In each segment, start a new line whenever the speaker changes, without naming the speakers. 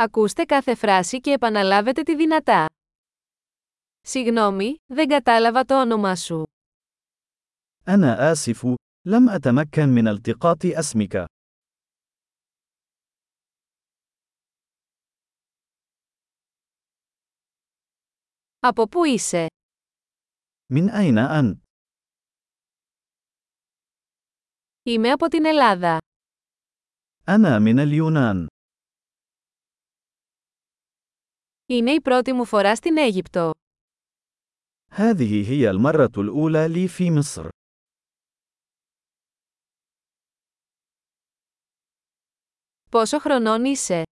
Ακούστε κάθε φράση και επαναλάβετε τη δυνατά. Συγγνώμη, δεν κατάλαβα το όνομά σου.
أنا آسف، لم أتمكن من التقاط اسمك.
Από πού είσαι?
من أين أنت؟
Είμαι από την Ελλάδα.
أنا من اليونان.
Είναι η πρώτη μου φορά στην Αίγυπτο.
هذه هي المرة الأولى لي في مصر.
Πόσο χρονών είσαι?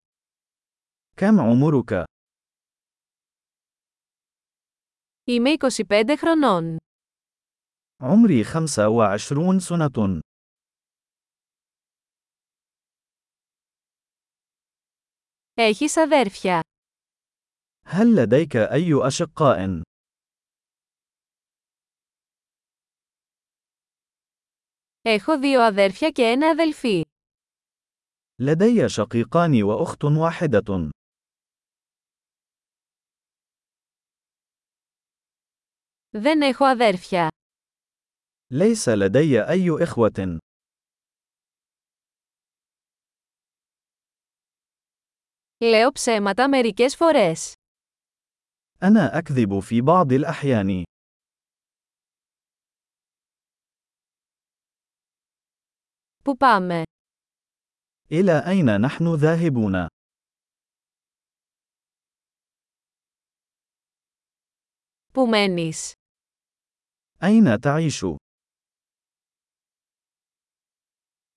كم عمرك؟
Είμαι 25 χρονών.
عمري 25 سنة.
Έχεις αδέρφια.
هل لديك أي أشقاء؟
Έχω δύο αδέρφια και ένα αδελφή.
لدي شقيقان وأخت واحدة.
Δεν έχω αδέρφια.
ليس لدي أي إخوة.
Λέω ψέματα μερικές φορές.
أنا أكذب في بعض الأحيان.
Πού πάμε?
إلى أين نحن ذاهبون؟
Πού μένεις?
أين تعيش؟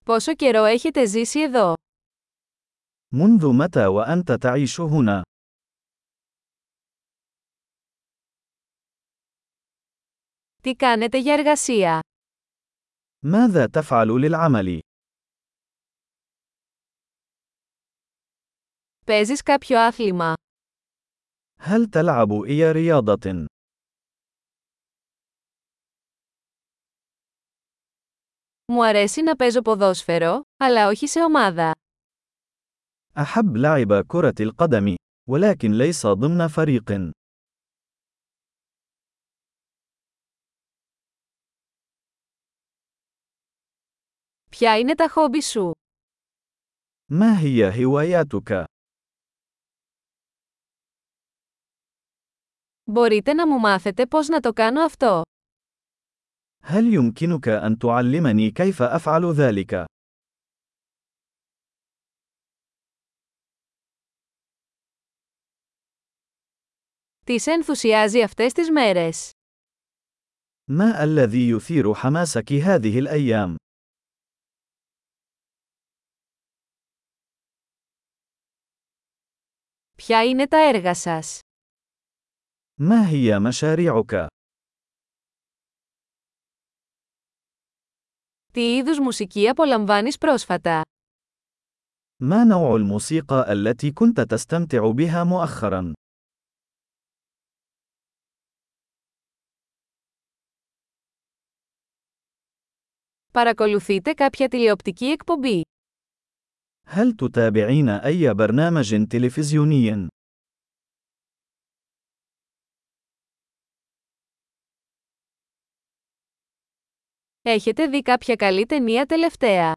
Πόσο καιρό έχετε ζήσει εδώ?
منذ متى وأنت تعيش هنا؟
Τι κάνετε για εργασία?
ماذا تفعل للعمل؟
Παίζεις κάποιο άθλημα?
هل تلعب أي رياضة؟
Μου αρέσει να παίζω ποδόσφαιρο, αλλά όχι σε ομάδα.
أحب لعب كرة القدم، ولكن ليس ضمن فريق.
Ποια είναι τα χόμπι σου?
ما هي هواياتك؟
Μπορείτε να μου μάθετε πώς να το κάνω αυτό.
هل يمكنك أن تعلمني كيف أفعل ذلك؟
Τι σε ενθουσιάζει αυτές τις μέρες?
ما الذي يثير حماسك هذه الأيام؟
Ποια είναι τα έργα σας?
ما هي مشاريعك؟
Τι είδους μουσική απολαμβάνεις πρόσφατα?
ما نوع الموسيقى التي كنت تستمتع بها مؤخرا؟
Παρακολουθείτε κάποια τηλεοπτική εκπομπή.
هل تتابعين أي برنامج تلفزيوني؟
Έχετε δει κάποια καλή ταινία τελευταία?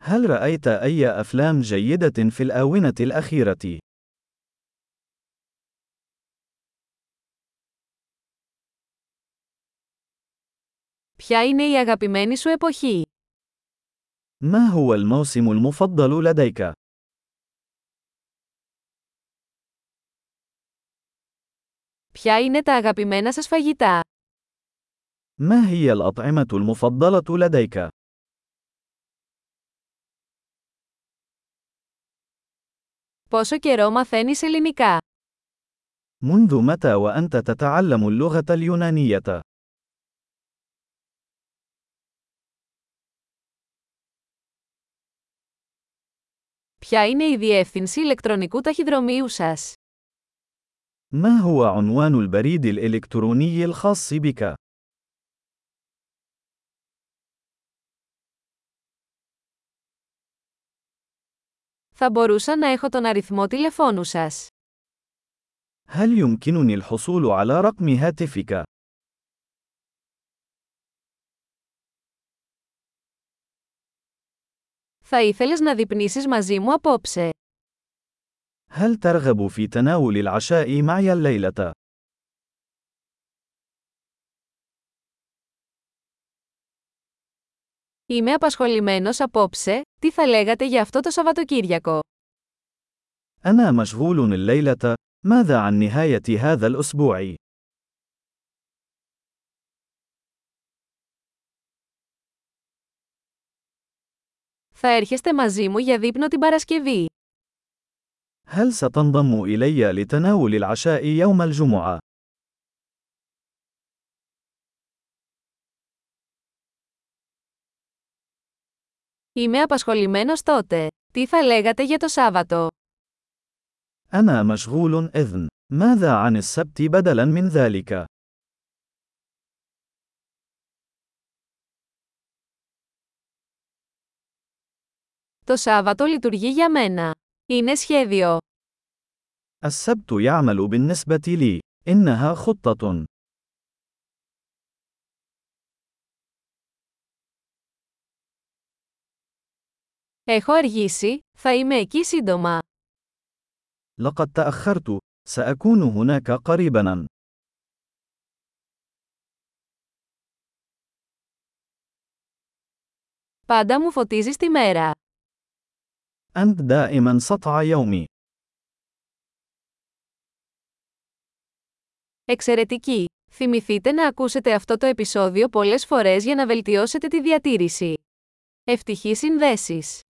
هل رأيت أي أفلام جيدة في الآونة الأخيرة؟
Ποια είναι η αγαπημένη σου εποχή?
ما هو الموسم المفضل لديك؟
Ποια είναι τα αγαπημένα σας φαγητά?
ما هي الأطعمة المفضلة لديك؟
Πόσο καιρό μαθαίνεις ελληνικά?
منذ متى وأنت تتعلم اللغة اليونانية؟
Ποια είναι η διεύθυνση ηλεκτρονικού ταχυδρομείου σας?
ما هو عنوان البريد الإلكتروني الخاص بك؟
Θα μπορούσα να έχω τον αριθμό τηλεφώνου σας.
هل يمكنني الحصول على رقم هاتفك؟
Θα ήθελες να δειπνήσεις μαζί μου απόψε.
هل ترغب في تناول العشاء معي الليلة؟
Είμαι απασχολημένος απόψε, τι θα λέγατε για αυτό το Σαββατοκύριακο.
أنا مشغول الليلة. ماذا عن نهاية هذا الأسبوع؟
Θα έρχεστε μαζί μου για δείπνο την Παρασκευή.
هل ستنضم إلي لتناول العشاء يوم الجمعة؟
Είμαι απασχολημένος τότε. Τι θα λέγατε για το Σάββατο.
أنا مشغول إذن. ماذا عن السبت بدلاً من ذلك؟
Το Σάββατο λειτουργεί για μένα. Είναι σχέδιο.
السبت يعمل بالنسبة لي. إنها خطة.
Έχω αργήσει, θα είμαι εκεί σύντομα.
لقد تأخرت. سأكون هناك قريباً.
Πάντα μου φωτίζεις τη μέρα.
أنت دائما سطع يومي.
Εξαιρετική! Θυμηθείτε να ακούσετε αυτό το επεισόδιο πολλές φορές για να βελτιώσετε τη διατήρηση. Ευτυχείς συνδέσεις!